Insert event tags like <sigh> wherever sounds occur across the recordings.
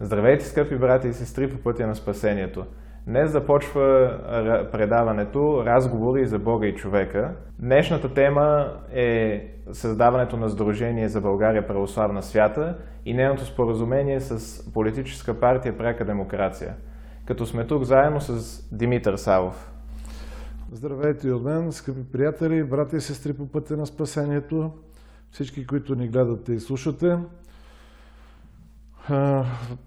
Здравейте, скъпи брати и сестри по пътя на спасението. Днес започва предаването Разговори за Бога и човека. Днешната тема е създаването на Сдружение за България православна свята и нейното споразумение с политическа партия Пряка демокрация. Като сме тук заедно с Димитър Савов. Здравейте от мен, скъпи приятели, брати и сестри по пътя на спасението, всички, които ни гледате и слушате.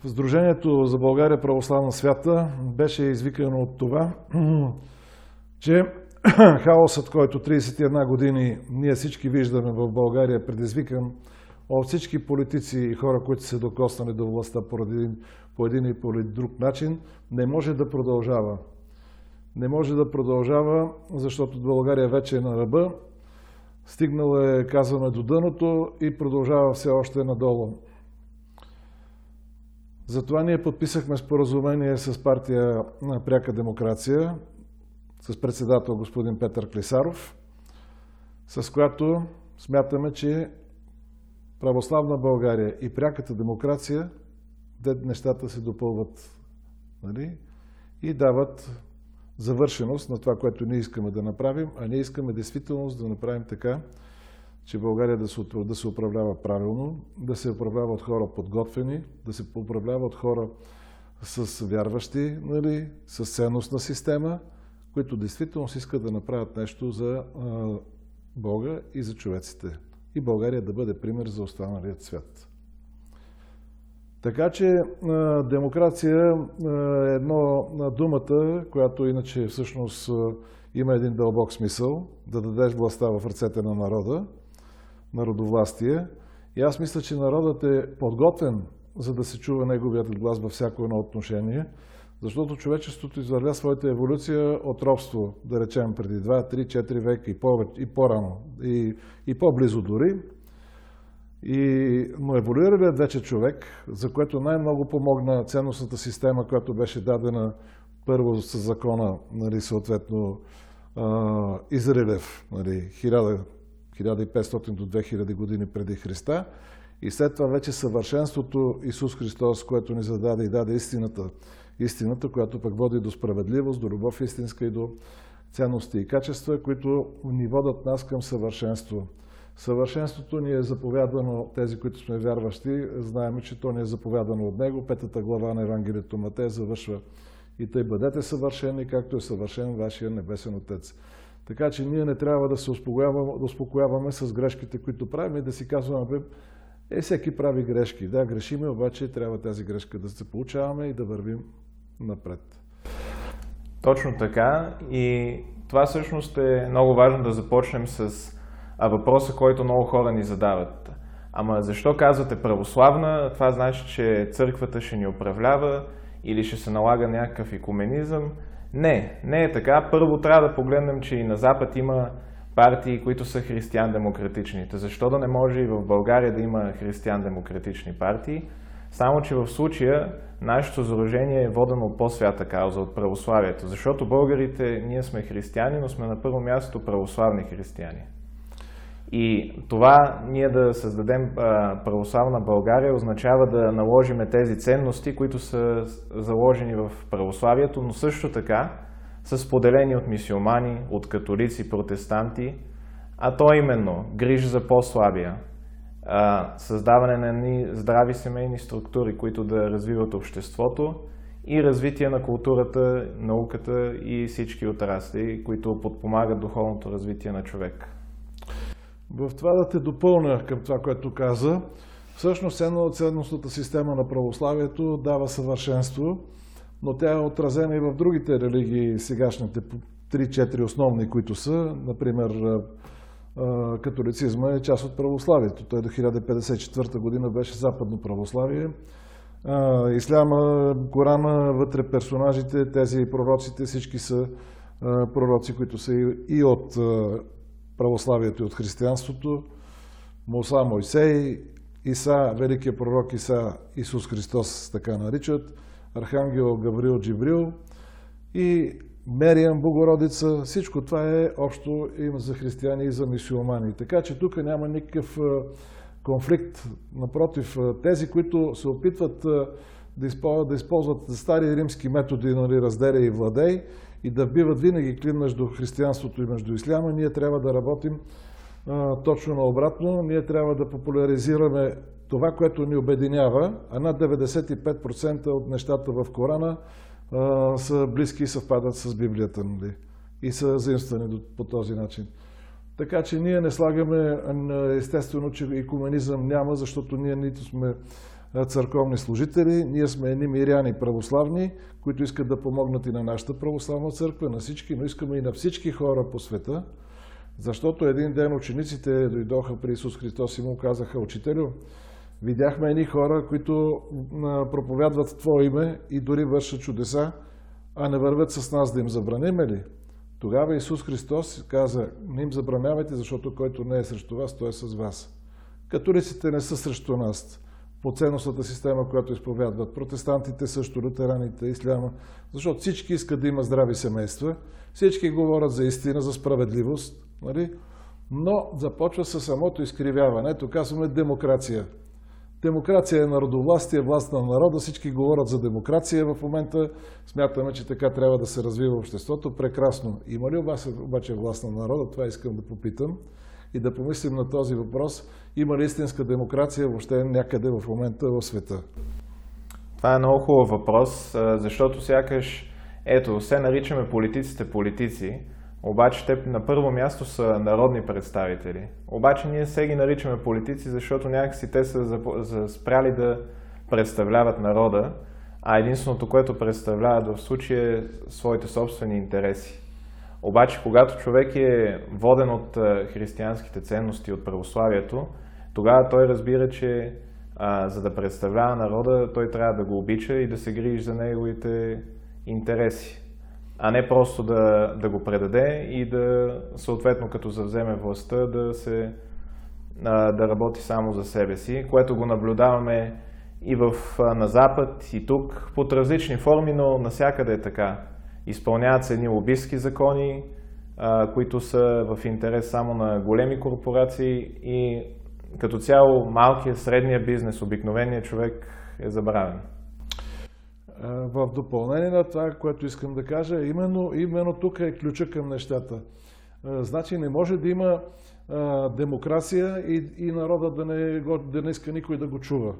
Сдружението за България православна свята беше извикано от това, <clears throat> че <clears throat> хаосът, който 31 години ние всички виждаме в България, предизвикан от всички политици и хора, които са докоснали до властта по един и по друг начин, не може да продължава. Не може да продължава, защото България вече е на ръба, стигнала е, казваме, до дъното и продължава все още надолу. Затова ние подписахме споразумение с партия на Пряка демокрация, с председател господин Петър Клисаров, с която смятаме, че православна България и пряката демокрация, де нещата се допълват нали? и дават завършеност на това, което ние искаме да направим, а ние искаме действителност да направим така, че България да се, да се управлява правилно, да се управлява от хора подготвени, да се управлява от хора с вярващи, нали, с ценностна система, които действително си искат да направят нещо за а, Бога и за човеците. И България да бъде пример за останалият свят. Така че а, демокрация е едно на думата, която иначе всъщност а, има един дълбок смисъл, да дадеш властта в ръцете на народа, народовластие. И аз мисля, че народът е подготвен, за да се чува неговият глас във всяко едно отношение, защото човечеството извървя своята еволюция от робство, да речем, преди 2, 3, 4 века и, по, и по-рано, и, и по-близо дори. И, но еволюира вече човек, за което най-много помогна ценностната система, която беше дадена първо с закона, нали, съответно, Израилев, нали, 1500 до 2000 години преди Христа. И след това вече съвършенството Исус Христос, което ни зададе и даде истината, истината, която пък води до справедливост, до любов истинска и до ценности и качества, които ни водят нас към съвършенство. Съвършенството ни е заповядано, тези, които сме вярващи, знаем, че то ни е заповядано от Него. Петата глава на Евангелието Матея завършва и тъй бъдете съвършени, както е съвършен вашия Небесен Отец. Така че ние не трябва да се успокояваме, да успокояваме с грешките, които правим и да си казваме, е, всеки прави грешки. Да, грешиме, обаче трябва тази грешка да се получаваме и да вървим напред. Точно така. И това всъщност е много важно да започнем с въпроса, който много хора ни задават. Ама защо казвате православна? Това значи, че църквата ще ни управлява или ще се налага някакъв екуменизъм. Не, не е така. Първо трябва да погледнем, че и на Запад има партии, които са християн-демократичните. Защо да не може и в България да има християн-демократични партии? Само, че в случая нашето заражение е водено от по-свята кауза, от православието. Защото българите, ние сме християни, но сме на първо място православни християни. И това ние да създадем православна България означава да наложиме тези ценности, които са заложени в православието, но също така са споделени от мисиомани, от католици, протестанти, а то именно гриж за по-слабия, създаване на едни здрави семейни структури, които да развиват обществото и развитие на културата, науката и всички отрасли, които подпомагат духовното развитие на човек. В това да те допълня към това, което каза, всъщност едно ценностната система на православието дава съвършенство, но тя е отразена и в другите религии, сегашните 3-4 основни, които са, например, католицизма е част от православието. Той до 1054 година беше западно православие. Исляма, Корана, вътре персонажите, тези пророците, всички са пророци, които са и от православието и от християнството. Муса Мойсей, Иса, великият пророк Иса, Исус Христос така наричат, Архангел Гаврил Джибрил и Мериям Богородица. Всичко това е общо и за християни и за мисиомани. Така че тук няма никакъв конфликт. Напротив, тези, които се опитват да използват, да използват стари римски методи, нали, разделя и владей, и да биват винаги клин между християнството и между исляма, ние трябва да работим а, точно наобратно. Ние трябва да популяризираме това, което ни обединява, а над 95% от нещата в Корана а, са близки и съвпадат с Библията нали? и са заимствани по този начин. Така че ние не слагаме, естествено, че екуменизъм няма, защото ние нито сме църковни служители, ние сме едни миряни православни, които искат да помогнат и на нашата православна църква, на всички, но искаме и на всички хора по света, защото един ден учениците дойдоха при Исус Христос и му казаха, учителю, видяхме едни хора, които проповядват Твое име и дори вършат чудеса, а не вървят с нас да им забраниме ли? Тогава Исус Христос каза, не им забранявайте, защото който не е срещу вас, той е с вас. Католиците не са срещу нас по ценностната система, която изповядват. Протестантите също, лютераните, исляма. Защото всички искат да има здрави семейства, всички говорят за истина, за справедливост, нали? но започва със самото изкривяване. Ето казваме демокрация. Демокрация е народовластие, власт на народа. Всички говорят за демокрация в момента. Смятаме, че така трябва да се развива обществото. Прекрасно. Има ли обаче власт на народа? Това искам да попитам и да помислим на този въпрос. Има ли истинска демокрация въобще някъде в момента в света? Това е много хубав въпрос, защото сякаш, ето, все наричаме политиците политици, обаче те на първо място са народни представители. Обаче ние се ги наричаме политици, защото някакси те са спряли да представляват народа, а единственото, което представляват в случая е своите собствени интереси. Обаче, когато човек е воден от християнските ценности, от православието, тогава той разбира, че а, за да представлява народа, той трябва да го обича и да се грижи за неговите интереси, а не просто да, да го предаде и да, съответно, като завземе властта, да, се, а, да работи само за себе си, което го наблюдаваме и в, на Запад, и тук, под различни форми, но насякъде е така. Изпълняват се едни лобистски закони, а, които са в интерес само на големи корпорации и като цяло малкият, средния бизнес, обикновеният човек е забравен. В допълнение на това, което искам да кажа, именно, именно тук е ключа към нещата. Значи не може да има демокрация и, и народа да не, да не иска никой да го чува.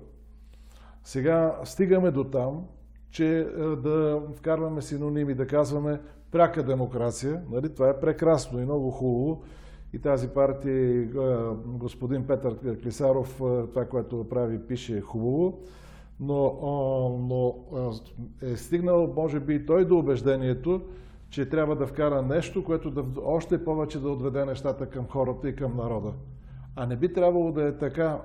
Сега стигаме до там, че да вкарваме синоними, да казваме пряка демокрация. Нали? Това е прекрасно и много хубаво. И тази партия, господин Петър Клисаров, това, което прави, пише хубаво, но, но е стигнал, може би, и той до убеждението, че трябва да вкара нещо, което да, още повече да отведе нещата към хората и към народа. А не би трябвало да е така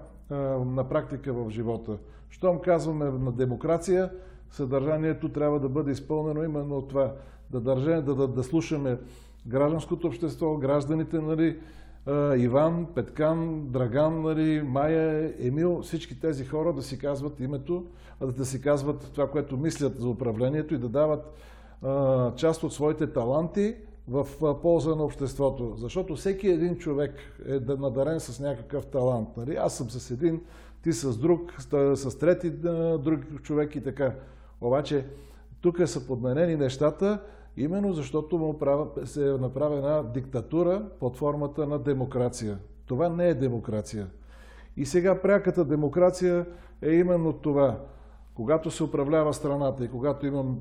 на практика в живота. Щом казваме на демокрация, съдържанието трябва да бъде изпълнено именно от това. Да, държа, да, да, да слушаме гражданското общество, гражданите, нали, Иван, Петкан, Драган, нали, Майя, Емил, всички тези хора да си казват името, да си казват това, което мислят за управлението и да дават част от своите таланти в полза на обществото. Защото всеки един човек е надарен с някакъв талант. Нали? Аз съм с един, ти с друг, с трети друг човек и така. Обаче тук са подменени нещата Именно защото му се е направена диктатура под формата на демокрация. Това не е демокрация. И сега пряката демокрация е именно това. Когато се управлява страната и когато имам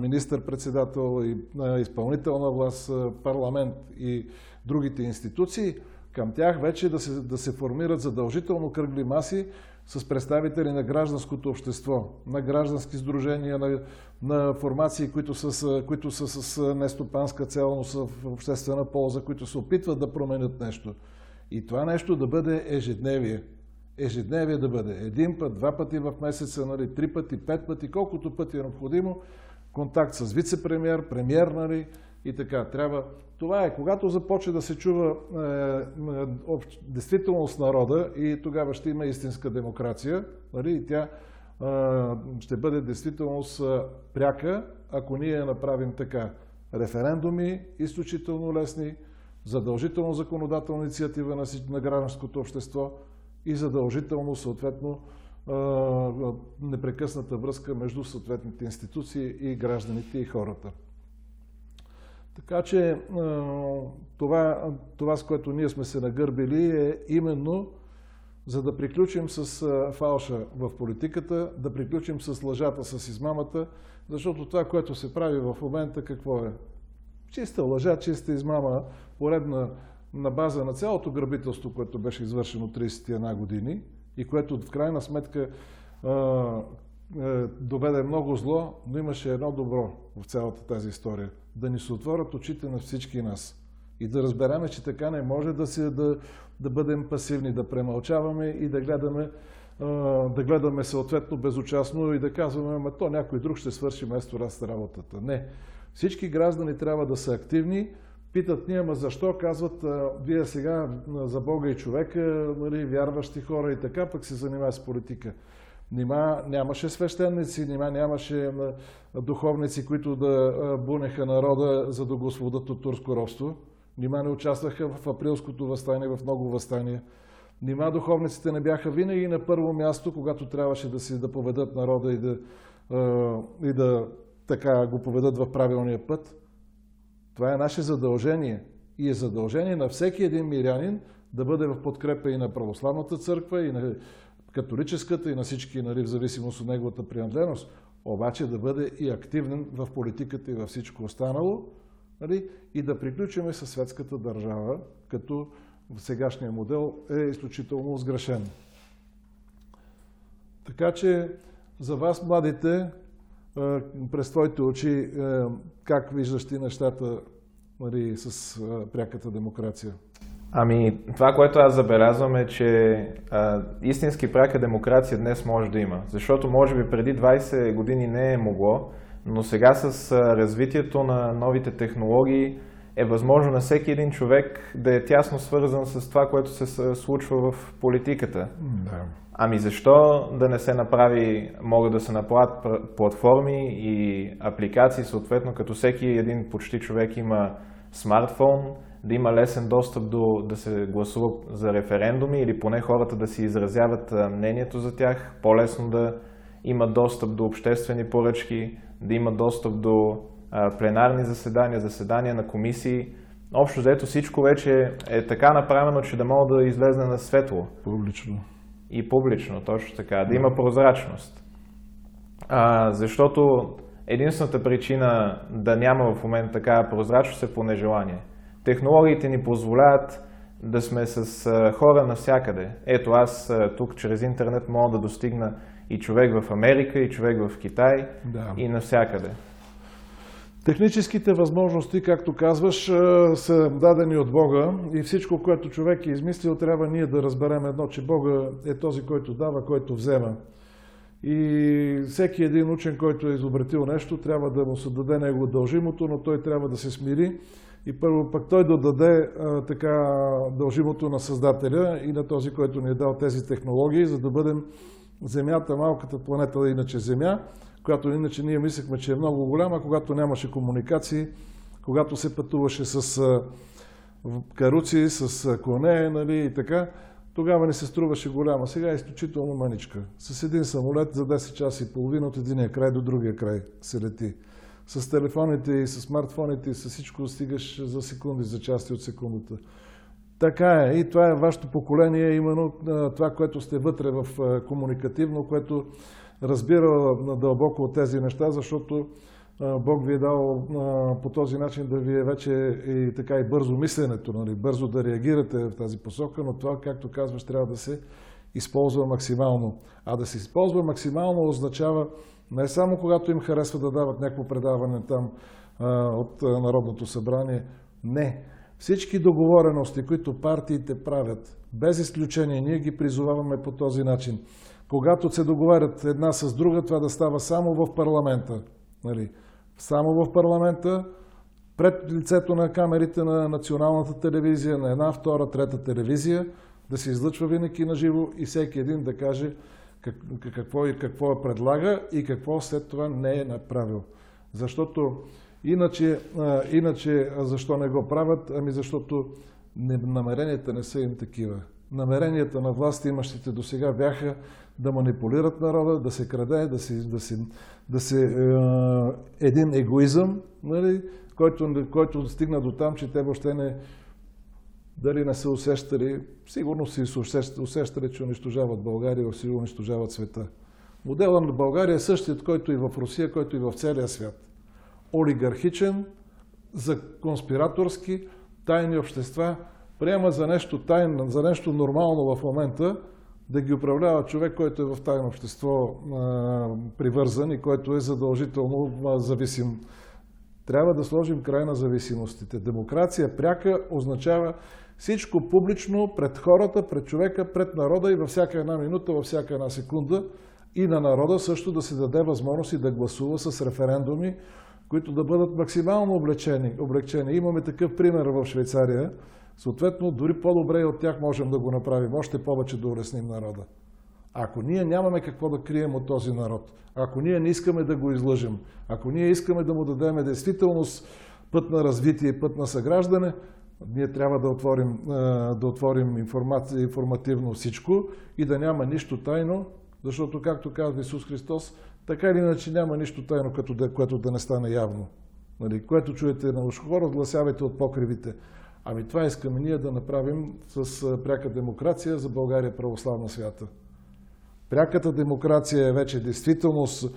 министър-председател и изпълнителна власт, парламент и другите институции, към тях вече да се, да се формират задължително кръгли маси, с представители на гражданското общество, на граждански сдружения, на, на формации, които са, които са с нестопанска цел, но са в обществена полза, които се опитват да променят нещо. И това нещо да бъде ежедневие. Ежедневие да бъде. Един път, два пъти в месеца, нали, три пъти, пет пъти, колкото пъти е необходимо, контакт с вице-премьер, премьер, нали, и така. Трябва... Това е, когато започне да се чува е, е, действителност народа и тогава ще има истинска демокрация, нали? и тя е, ще бъде действителност е, пряка, ако ние направим така. Референдуми, изключително лесни, задължително законодателна инициатива на, на гражданското общество и задължително, съответно, непрекъсната връзка между съответните институции и гражданите и хората. Така че това, това, с което ние сме се нагърбили е именно за да приключим с фалша в политиката, да приключим с лъжата, с измамата, защото това, което се прави в момента, какво е? Чиста лъжа, чиста измама, поредна на база на цялото грабителство, което беше извършено 31 години и което в крайна сметка е, доведе много зло, но имаше едно добро в цялата тази история. Да ни се отворят очите на всички нас. И да разбереме, че така не може да, си, да, да бъдем пасивни, да премълчаваме и да гледаме, да гледаме съответно безучастно и да казваме, ама то някой друг ще свърши вместо раз работата. Не. Всички граждани трябва да са активни. Питат ние, ама защо казват, вие сега за Бога и човека, нали, вярващи хора и така, пък се занимава с политика. Нима нямаше свещеници, нима нямаше духовници, които да бунеха народа, за да го освободат от турско робство. Нима не участваха в априлското възстание, в много възстания. Нима духовниците не бяха винаги на първо място, когато трябваше да си да поведат народа и да, и да така го поведат в правилния път. Това е наше задължение. И е задължение на всеки един мирянин да бъде в подкрепа и на православната църква, и на католическата, и на всички, нали, в зависимост от неговата принадлежност, обаче да бъде и активен в политиката и във всичко останало, нали, и да приключиме със светската държава, като в сегашния модел е изключително сгрешен. Така че за вас, младите, през твоите очи, как виждаш ти нещата нали, с пряката демокрация? Ами, това, което аз забелязвам е, че а, истински пряка демокрация днес може да има. Защото може би преди 20 години не е могло, но сега с а, развитието на новите технологии е възможно на всеки един човек да е тясно свързан с това, което се случва в политиката. Да. Ами защо да не се направи, могат да се направят платформи и апликации, съответно, като всеки един почти човек има смартфон, да има лесен достъп до да се гласува за референдуми или поне хората да си изразяват мнението за тях, по-лесно да има достъп до обществени поръчки, да има достъп до пленарни заседания, заседания на комисии. Общо взето всичко вече е така направено, че да мога да излезне на светло. Публично. И публично, точно така. Да има прозрачност. А, защото единствената причина да няма в момента такава прозрачност е по нежелание. Технологиите ни позволяват да сме с хора навсякъде. Ето аз тук чрез интернет мога да достигна и човек в Америка, и човек в Китай, да. и навсякъде. Техническите възможности, както казваш, са дадени от Бога и всичко, което човек е измислил, трябва ние да разберем едно, че Бога е този, който дава, който взема. И всеки един учен, който е изобретил нещо, трябва да му се даде него дължимото, но той трябва да се смири и първо пък той да даде а, така дължимото на Създателя и на този, който ни е дал тези технологии, за да бъдем Земята, малката планета, иначе Земя, която иначе ние мислехме, че е много голяма, когато нямаше комуникации, когато се пътуваше с а, каруци, с коне нали, и така, тогава не се струваше голяма. Сега е изключително маничка. С един самолет за 10 часа и половина от единия край до другия край се лети с телефоните и с смартфоните и с всичко стигаш за секунди, за части от секундата. Така е. И това е вашето поколение, именно това, което сте вътре в комуникативно, което разбира дълбоко от тези неща, защото Бог ви е дал по този начин да ви е вече и така и бързо мисленето, нали? бързо да реагирате в тази посока, но това, както казваш, трябва да се използва максимално. А да се използва максимално означава не само когато им харесва да дават някакво предаване там а, от а, Народното събрание. Не. Всички договорености, които партиите правят, без изключение, ние ги призоваваме по този начин. Когато се договарят една с друга, това да става само в парламента. Нали? Само в парламента, пред лицето на камерите на националната телевизия, на една, втора, трета телевизия, да се излъчва винаги на живо и всеки един да каже какво, и какво предлага и какво след това не е направил. Защото иначе, иначе защо не го правят? Ами защото намеренията не са им такива. намеренията на власт имащите до сега бяха да манипулират народа, да се краде, да се, да да е, един егоизъм, нали, който, който стигна до там, че те въобще не, дали не са усещали, сигурно си усещали, че унищожават България, си унищожават света. Моделът на България е същият, който и в Русия, който и в целия свят. Олигархичен, за конспираторски, тайни общества, приема за нещо тайно, за нещо нормално в момента, да ги управлява човек, който е в тайно общество а, привързан и който е задължително а, зависим. Трябва да сложим край на зависимостите. Демокрация пряка означава всичко публично пред хората, пред човека, пред народа и във всяка една минута, във всяка една секунда и на народа също да се даде възможност и да гласува с референдуми, които да бъдат максимално облегчени. облегчени. Имаме такъв пример в Швейцария. Съответно, дори по-добре и от тях можем да го направим. Още повече да улесним народа. Ако ние нямаме какво да крием от този народ, ако ние не искаме да го излъжем, ако ние искаме да му дадем действителност, път на развитие, път на съграждане, ние трябва да отворим, да отворим информация, информативно всичко и да няма нищо тайно, защото, както казва Исус Христос, така или иначе няма нищо тайно, като да, което да не стане явно. Нали? Което чуете на ушко хора, отгласявайте от покривите. Ами това искаме ние да направим с пряка демокрация за България православна свята. Пряката демокрация е вече действителност.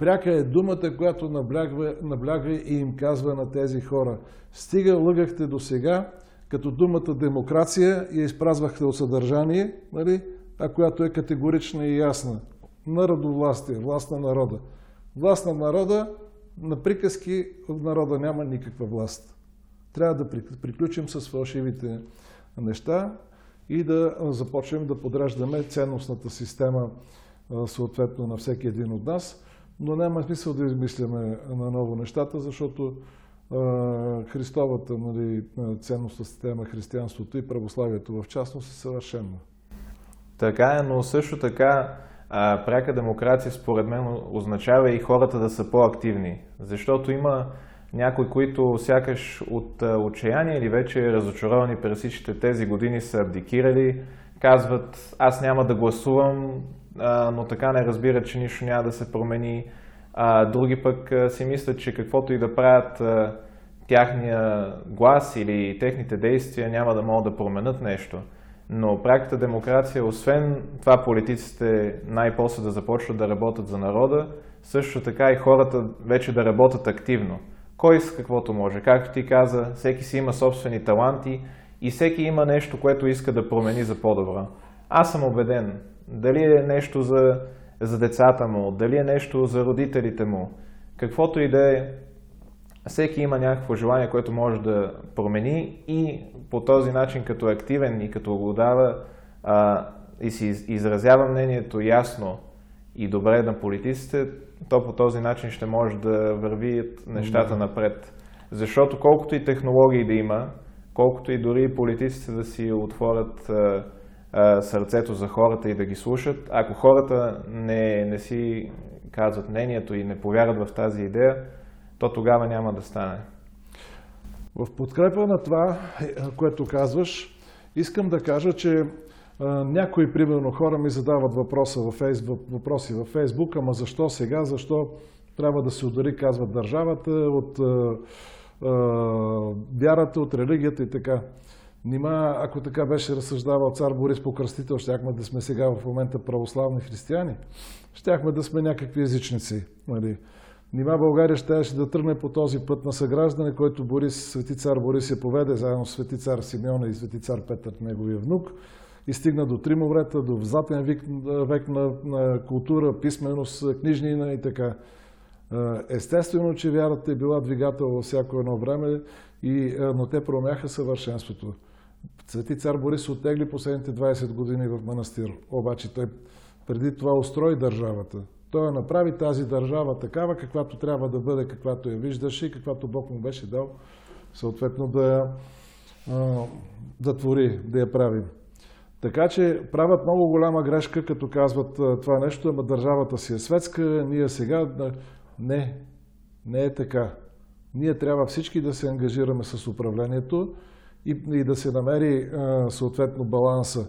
Пряка е думата, която наблягва, наблягва и им казва на тези хора. Стига лъгахте до сега, като думата демокрация я изпразвахте от съдържание, нали? а която е категорична и ясна. Народовластие, власт на народа. Власт на народа, на приказки от народа няма никаква власт. Трябва да приключим с фалшивите неща и да започнем да подраждаме ценностната система съответно на всеки един от нас, но няма смисъл да измисляме на ново нещата, защото Христовата нали, ценностна система, християнството и православието в частност е съвършено. Така е, но също така а, пряка демокрация според мен означава и хората да са по-активни. Защото има някои, които сякаш от отчаяние или вече разочаровани през всичките тези години са абдикирали, казват аз няма да гласувам, но така не разбират, че нищо няма да се промени. А, други пък си мислят, че каквото и да правят тяхния глас или техните действия няма да могат да променят нещо. Но пряката демокрация, освен това политиците най-после да започват да работят за народа, също така и хората вече да работят активно. Кой с каквото може. Както ти каза, всеки си има собствени таланти и всеки има нещо, което иска да промени за по-добро. Аз съм убеден, дали е нещо за, за децата му, дали е нещо за родителите му, каквото и да е, всеки има някакво желание, което може да промени и по този начин, като е активен и като го дава а, и си изразява мнението ясно и добре на политиците, то по този начин ще може да вървият нещата напред. Защото колкото и технологии да има, колкото и дори политиците да си отворят а, сърцето за хората и да ги слушат, ако хората не, не си казват мнението и не повярват в тази идея, то тогава няма да стане. В подкрепа на това, което казваш, искам да кажа, че някои, примерно, хора ми задават въпроса във Фейсбук, въпроси във Фейсбук, ама защо сега, защо трябва да се удари, казват държавата, от а, а, вярата, от религията и така. Нима, ако така беше разсъждавал цар Борис Покръстител, щяхме да сме сега в момента православни християни, щяхме да сме някакви езичници. Нали? Нима България щеше да тръгне по този път на съграждане, който Борис, свети цар Борис я поведе, заедно с свети цар Симеона и свети цар Петър, неговия внук, и стигна до три морета, до златен век, век на, на култура, писменост, книжнина и така. Естествено, че вярата е била двигател във всяко едно време, и, но те промяха съвършенството. Свети цар Борис оттегли последните 20 години в манастир, обаче той преди това устрои държавата. Той направи тази държава такава, каквато трябва да бъде, каквато я виждаше и каквато Бог му беше дал, съответно да, да твори, да я прави. Така че правят много голяма грешка, като казват това нещо, ама държавата си е светска, ние сега... Не, не е така. Ние трябва всички да се ангажираме с управлението и, и да се намери съответно баланса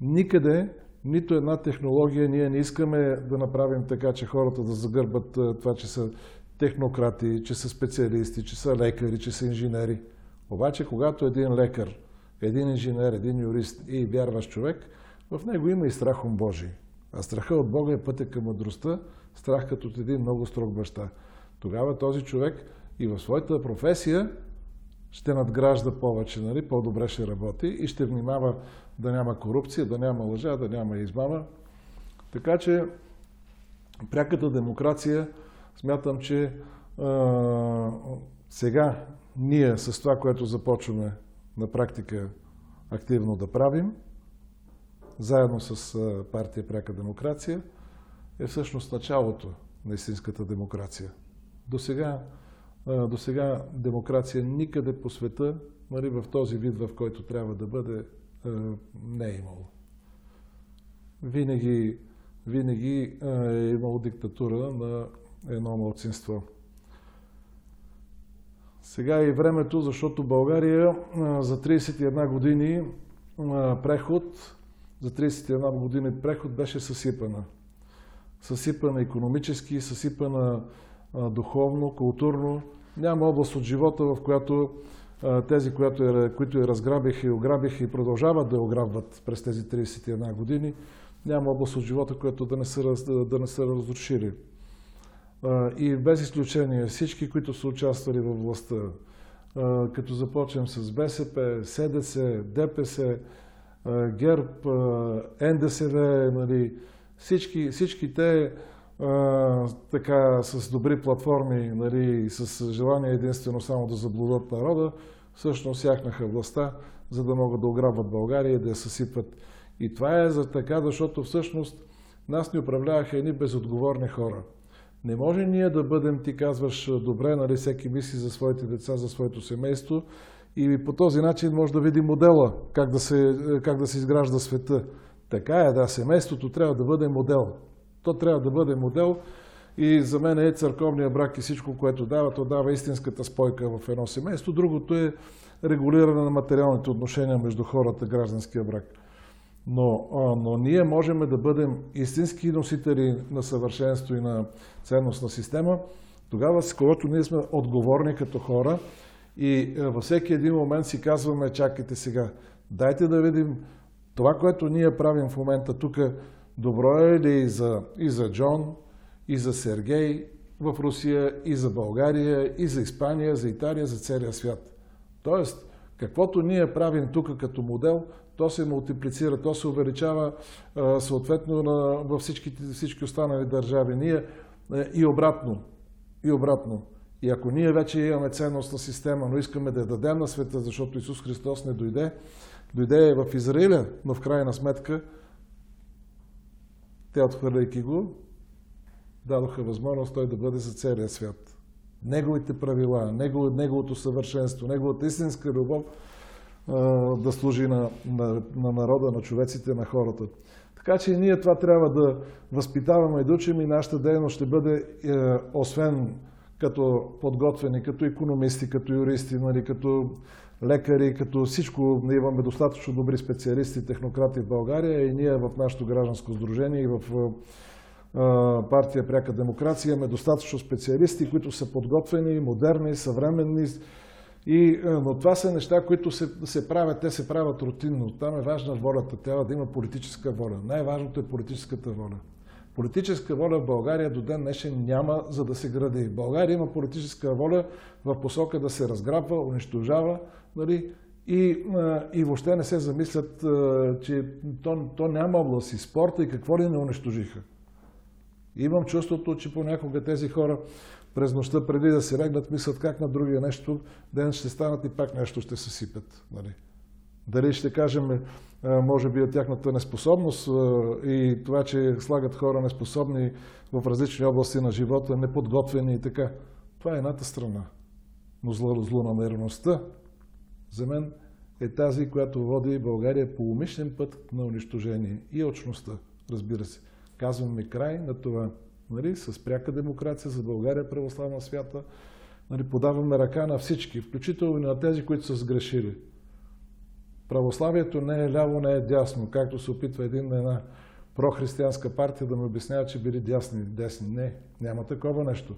Никъде, нито една технология, ние не искаме да направим така, че хората да загърбат това, че са технократи, че са специалисти, че са лекари, че са инженери. Обаче, когато един лекар, един инженер, един юрист и вярващ човек, в него има и страхом Божий. А страха от Бога е пътя към мъдростта, страх като от един много строг баща. Тогава този човек и в своята професия ще надгражда повече, нали? по-добре ще работи и ще внимава да няма корупция, да няма лъжа, да няма измама. Така че пряката демокрация, смятам, че а, сега ние с това, което започваме на практика активно да правим, заедно с партия Пряка демокрация, е всъщност началото на истинската демокрация. До сега, до сега демокрация никъде по света, нали, в този вид, в който трябва да бъде, не е имало. Винаги, винаги е имало диктатура на едно младсинство. Сега е и времето, защото България за 31 години преход, за 31 години преход беше съсипана. Съсипана економически, съсипана духовно, културно. Няма област от живота, в която тези, които, които я разграбиха и ограбиха и продължават да я ограбват през тези 31 години, няма област от живота, която да не са, да не са разрушили. И без изключение всички, които са участвали във властта, като започнем с БСП, СДС, ДПС, ГЕРБ, НДСВ, нали, всички, всички те така с добри платформи нали, и с желание единствено само да заблудат народа, всъщност яхнаха властта, за да могат да ограбват България и да я съсипват. И това е за така, защото всъщност нас ни управляваха едни безотговорни хора. Не може ние да бъдем, ти казваш, добре, нали, всеки мисли за своите деца, за своето семейство и по този начин може да види модела, как да се, как да се изгражда света. Така е, да, семейството трябва да бъде модел. То трябва да бъде модел и за мен е църковния брак и всичко, което дава, то дава истинската спойка в едно семейство. Другото е регулиране на материалните отношения между хората, гражданския брак. Но, но ние можем да бъдем истински носители на съвършенство и на ценностна система, тогава, с когато ние сме отговорни като хора и във всеки един момент си казваме, чакайте сега, дайте да видим това, което ние правим в момента тук, добро е ли и за, и за Джон, и за Сергей в Русия, и за България, и за Испания, за Италия, за целия свят. Тоест, каквото ние правим тук като модел, то се мултиплицира, то се увеличава съответно във всички, всички останали държави. Ние и обратно. И обратно. И ако ние вече имаме ценностна система, но искаме да я дадем на света, защото Исус Христос не дойде, дойде в Израиля, но в крайна сметка те, отхвърляйки го, дадоха възможност той да бъде за целия свят. Неговите правила, неговото съвършенство, неговата истинска любов да служи на, на, на народа, на човеците, на хората. Така че ние това трябва да възпитаваме и да учим и нашата дейност ще бъде, е, освен като подготвени, като економисти, като юристи, нали, като лекари, като всичко, ние имаме достатъчно добри специалисти, технократи в България и ние в нашето гражданско сдружение и в партия Пряка демокрация имаме достатъчно специалисти, които са подготвени, модерни, съвременни. И, но това са неща, които се, се правят, те се правят рутинно. Там е важна волята, трябва да има политическа воля. Най-важното е политическата воля. Политическа воля в България до ден днешен няма за да се гради. България има политическа воля в посока да се разграбва, унищожава нали, и, и въобще не се замислят, че то, то няма област и спорта и какво ли не унищожиха. имам чувството, че понякога тези хора през нощта преди да се легнат мислят как на другия нещо ден ще станат и пак нещо ще се сипят. Нали. Дали ще кажем, може би от тяхната неспособност и това, че слагат хора неспособни в различни области на живота, неподготвени и така. Това е едната страна. Но злонамереността за мен е тази, която води България по умишлен път на унищожение и очността, разбира се. Казваме край на това, нали, с пряка демокрация за България, православна свята. Нали, подаваме ръка на всички, включително и на тези, които са сгрешили. Православието не е ляво, не е дясно, както се опитва един на една прохристиянска партия да ме обяснява, че били дясни, десни. Не, няма такова нещо.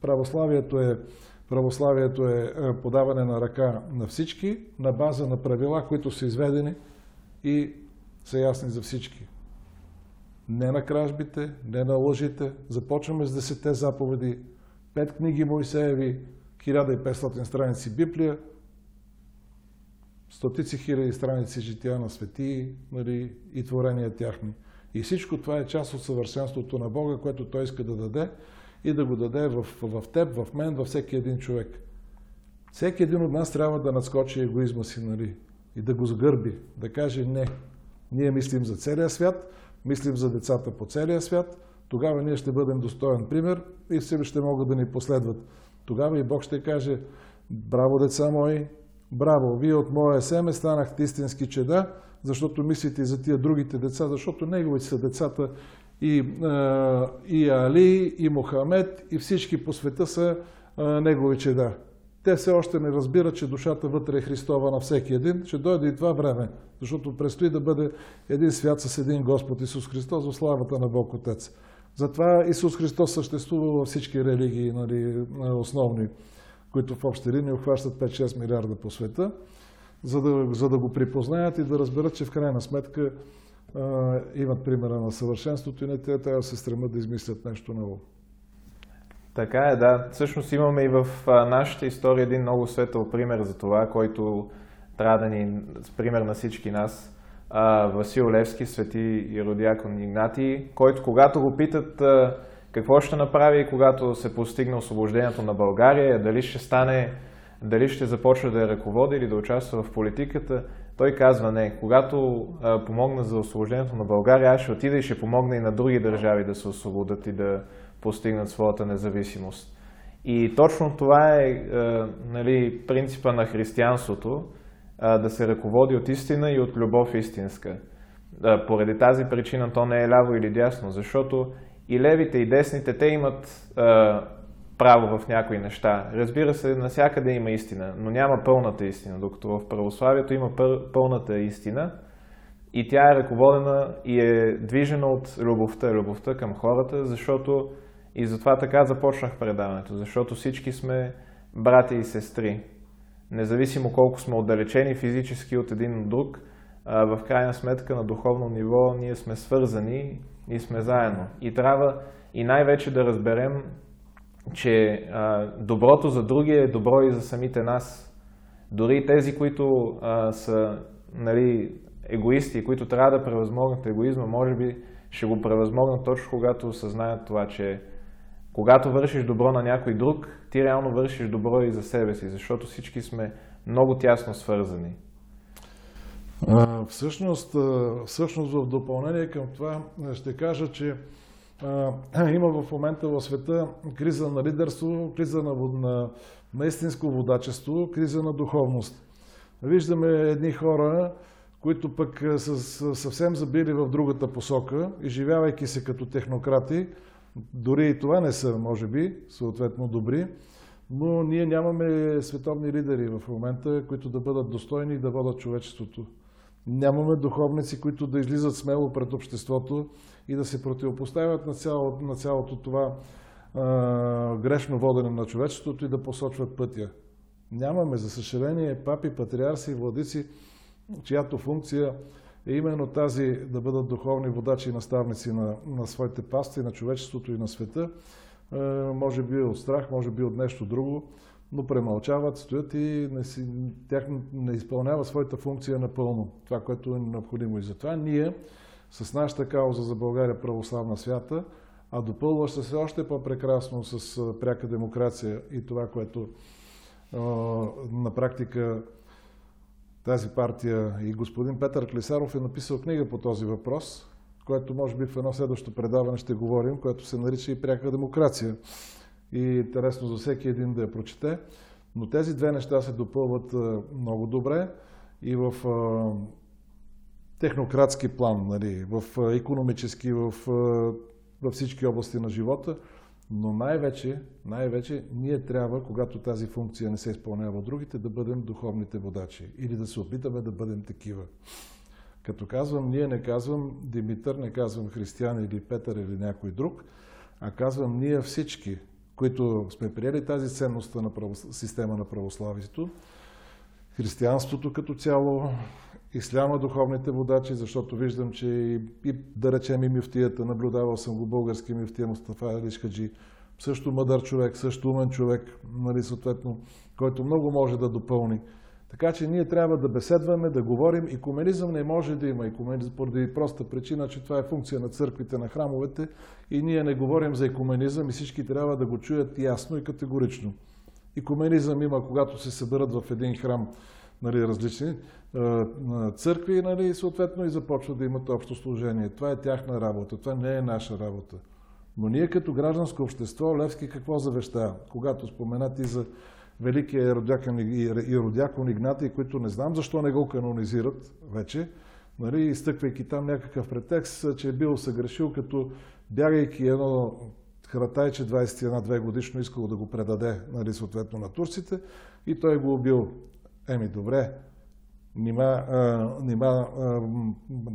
Православието е, православието е, е подаване на ръка на всички, на база на правила, които са изведени и са ясни за всички. Не на кражбите, не на лъжите. Започваме с десете заповеди, пет книги Моисееви, 1500 страници Библия, стотици хиляди страници жития на светии нали, и творения тяхни. И всичко това е част от съвършенството на Бога, което Той иска да даде и да го даде в, в теб, в мен, във всеки един човек. Всеки един от нас трябва да надскочи егоизма си, нали? И да го сгърби, да каже не. Ние мислим за целия свят, мислим за децата по целия свят, тогава ние ще бъдем достоен пример и всички ще могат да ни последват. Тогава и Бог ще каже, браво деца мои, браво, вие от моя семе станахте истински чеда, защото мислите за тия другите деца, защото неговите са децата и, и Али, и Мохамед, и всички по света са негови чеда. Те все още не разбират, че душата вътре е Христова на всеки един. Ще дойде и това време, защото предстои да бъде един свят с един Господ Исус Христос в славата на Бог Отец. Затова Исус Христос съществува във всички религии нали, основни, които в общи линии обхващат 5-6 милиарда по света за да, за да го припознаят и да разберат, че в крайна сметка а, имат примера на съвършенството и не те трябва да се стремат да измислят нещо ново. Така е, да. Всъщност имаме и в нашата история един много светъл пример за това, който трябва да ни пример на всички нас. Васил Левски, свети и родиакон Игнати, който когато го питат какво ще направи, когато се постигне освобождението на България, дали ще стане дали ще започне да я ръководи или да участва в политиката, той казва не. Когато а, помогна за освобождението на България, аз ще отида и ще помогна и на други държави да се освободят и да постигнат своята независимост. И точно това е а, нали, принципа на християнството, а, да се ръководи от истина и от любов истинска. А, поради тази причина то не е ляво или дясно, защото и левите и десните, те имат а, право в някои неща. Разбира се, насякъде има истина, но няма пълната истина, докато в православието има пълната истина и тя е ръководена и е движена от любовта, любовта към хората, защото и затова така започнах предаването, защото всички сме брати и сестри. Независимо колко сме отдалечени физически от един от друг, в крайна сметка на духовно ниво ние сме свързани и сме заедно. И трябва и най-вече да разберем че а, доброто за другия е добро и за самите нас. Дори тези, които а, са нали, егоисти, които трябва да превъзмогнат егоизма, може би ще го превъзмогнат точно когато осъзнаят това, че когато вършиш добро на някой друг, ти реално вършиш добро и за себе си, защото всички сме много тясно свързани. Всъщност, всъщност в допълнение към това ще кажа, че <clears throat> има в момента в света криза на лидерство, криза на, на, на истинско водачество, криза на духовност. Виждаме едни хора, които пък са съвсем забили в другата посока, изживявайки се като технократи, дори и това не са, може би, съответно добри, но ние нямаме световни лидери в момента, които да бъдат достойни и да водят човечеството. Нямаме духовници, които да излизат смело пред обществото и да се противопоставят на, цяло, на цялото това а, грешно водене на човечеството и да посочват пътя. Нямаме, за съжаление, папи, патриарси и владици, чиято функция е именно тази да бъдат духовни водачи и наставници на, на своите пасти, на човечеството и на света, а, може би от страх, може би от нещо друго, но премълчават, стоят и не, си, тях не изпълнява своята функция напълно, това, което е необходимо. И затова ние с нашата кауза за България православна свята, а допълваща се още по-прекрасно с пряка демокрация и това, което на практика тази партия и господин Петър Клисаров е написал книга по този въпрос, което може би в едно следващо предаване ще говорим, което се нарича и пряка демокрация. И интересно за всеки един да я прочете. Но тези две неща се допълват много добре и в технократски план, нали, в економически, в, във всички области на живота. Но най-вече, най-вече ние трябва, когато тази функция не се изпълнява от другите, да бъдем духовните водачи или да се опитаме да бъдем такива. Като казвам ние, не казвам Димитър, не казвам Християн или Петър или някой друг, а казвам ние всички, които сме приели тази ценност на система на православието, християнството като цяло, исляма духовните водачи, защото виждам, че и, да речем и мифтията, наблюдавал съм го български мифтия Мустафа Алишкаджи, също мъдър човек, също умен човек, нали, съответно, който много може да допълни. Така че ние трябва да беседваме, да говорим. Икуменизъм не може да има икуменизъм поради проста причина, че това е функция на църквите, на храмовете и ние не говорим за икуменизъм и всички трябва да го чуят ясно и категорично. Икуменизъм има, когато се съберат в един храм нали, различни църкви нали, съответно и започват да имат общо служение. Това е тяхна работа, това не е наша работа. Но ние като гражданско общество, Левски какво завеща? Когато споменати за великия иродякон Игнатий, които не знам защо не го канонизират вече, нали, изтъквайки там някакъв претекст, че е бил съгрешил, като бягайки едно хратайче 21-2 годишно искал да го предаде нали, съответно на турците и той го убил. Еми, добре, нима, а, нима а,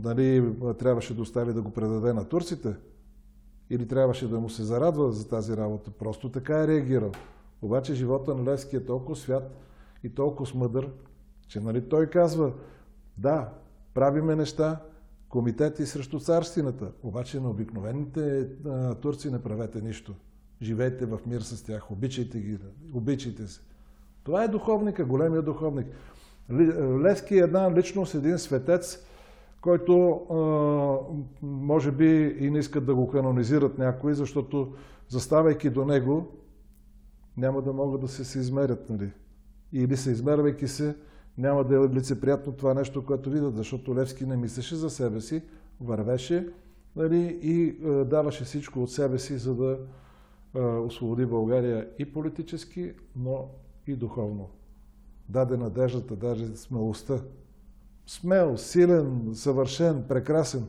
нали, трябваше да остави да го предаде на турците? Или трябваше да му се зарадва за тази работа? Просто така е реагирал. Обаче живота на Левски е толкова свят и толкова мъдър, че нали, той казва, да, правиме неща, комитети срещу царствината, обаче на обикновените а, турци не правете нищо. Живейте в мир с тях, обичайте ги, обичайте се. Това е духовника, големия духовник. Левски е една личност, един светец, който може би и не искат да го канонизират някои, защото заставайки до него, няма да могат да се, измерят. Нали? Или се измервайки се, няма да е лицеприятно това нещо, което видят, защото Левски не мислеше за себе си, вървеше нали, и а, даваше всичко от себе си, за да а, освободи България и политически, но и духовно. Даде надеждата, даже смелостта. Смел, силен, съвършен, прекрасен.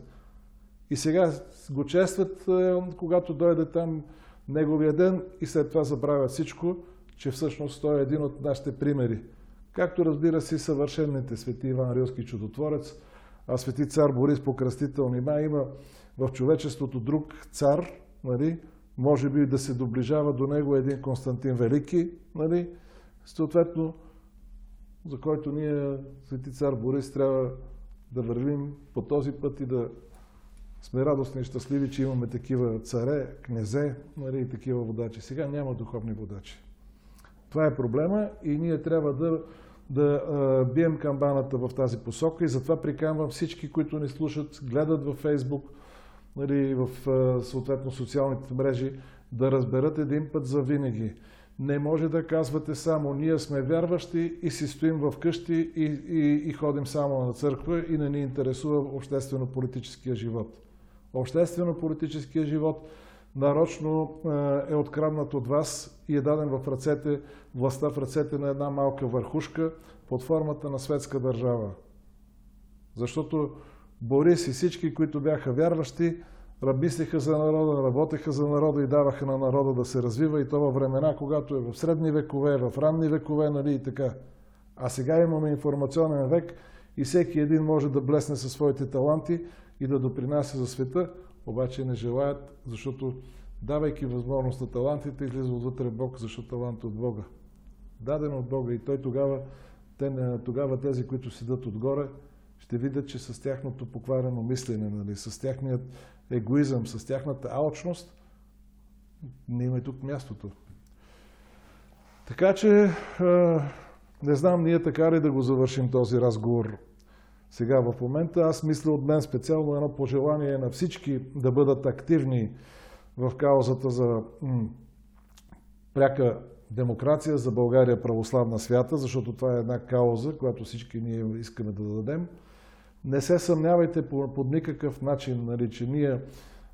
И сега го честват, е, когато дойде там неговия ден и след това забравят всичко, че всъщност той е един от нашите примери. Както разбира се съвършените свети Иван Рилски чудотворец, а свети цар Борис Покръстител нима има в човечеството друг цар, нали, може би да се доближава до него един Константин Велики, нали, съответно, за който ние, свети цар Борис, трябва да вървим по този път и да сме радостни и щастливи, че имаме такива царе, князе нали, и такива водачи. Сега няма духовни водачи. Това е проблема и ние трябва да, да а, бием камбаната в тази посока и затова приканвам всички, които ни слушат, гледат във Фейсбук, нали, в а, съответно социалните мрежи, да разберат един път за винаги. Не може да казвате само ние сме вярващи и си стоим в къщи и, и, и ходим само на църква и не ни интересува обществено-политическия живот. Обществено-политическия живот нарочно е откраднат от вас и е даден в ръцете, властта в ръцете на една малка върхушка под формата на светска държава. Защото Борис и всички, които бяха вярващи, мислеха за народа, работеха за народа и даваха на народа да се развива и то във времена, когато е в средни векове, в ранни векове, нали и така. А сега имаме информационен век и всеки един може да блесне със своите таланти и да допринася за света, обаче не желаят, защото давайки възможност на талантите, излиза отвътре Бог, защото талант е от Бога. Даден от Бога и той тогава, те, тогава тези, които седат отгоре, ще видят, че с тяхното покварено мислене, нали, с тяхният егоизъм, с тяхната алчност, не има и тук мястото. Така че, не знам ние така ли да го завършим този разговор сега в момента. Аз мисля от мен специално едно пожелание на всички да бъдат активни в каузата за пряка демокрация, за България православна свята, защото това е една кауза, която всички ние искаме да дадем. Не се съмнявайте по, по никакъв начин, нали, че ние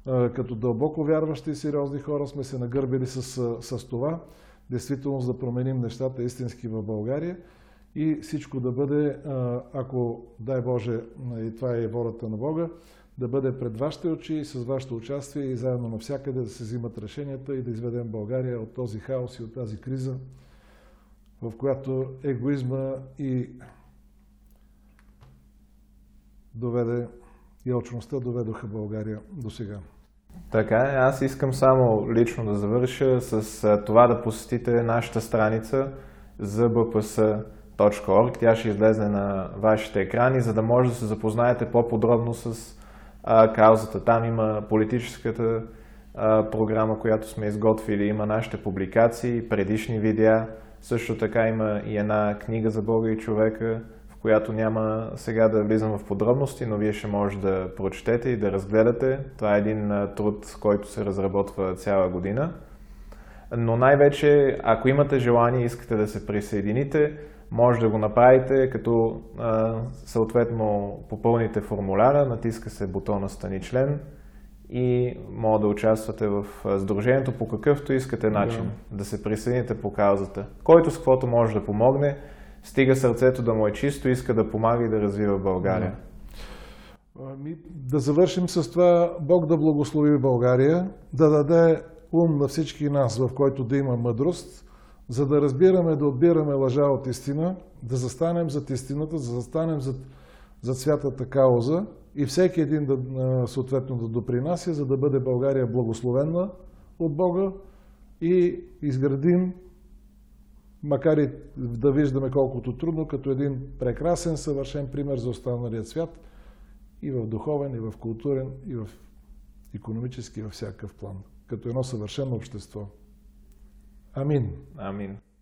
като дълбоко вярващи и сериозни хора сме се нагърбили с, с това, действително да променим нещата истински в България и всичко да бъде, ако дай Боже, и това е волята на Бога, да бъде пред вашите очи и с вашето участие и заедно навсякъде да се взимат решенията и да изведем България от този хаос и от тази криза, в която егоизма и доведе и очността доведоха България до сега. Така е, аз искам само лично да завърша с това да посетите нашата страница zbps.org. Тя ще излезе на вашите екрани, за да може да се запознаете по-подробно с а, каузата. Там има политическата а, програма, която сме изготвили, има нашите публикации, предишни видеа. Също така има и една книга за Бога и човека, в която няма сега да влизам в подробности, но вие ще може да прочетете и да разгледате. Това е един а, труд, който се разработва цяла година. Но най-вече, ако имате желание и искате да се присъедините, може да го направите, като а, съответно попълните формуляра, натиска се бутона Стани член и може да участвате в сдружението по какъвто искате начин, да, да се присъедините по каузата. Който с каквото може да помогне, стига сърцето да му е чисто, иска да помага и да развива България. Ами, да завършим с това Бог да благослови България, да даде ум на всички нас, в който да има мъдрост, за да разбираме, да отбираме лъжа от истина, да застанем зад истината, да застанем зад, зад святата кауза и всеки един да, съответно да допринася, за да бъде България благословена от Бога и изградим, макар и да виждаме колкото трудно, като един прекрасен, съвършен пример за останалият свят и в духовен, и в културен, и в економически, и във всякакъв план, като едно съвършено общество. Amén. Amén.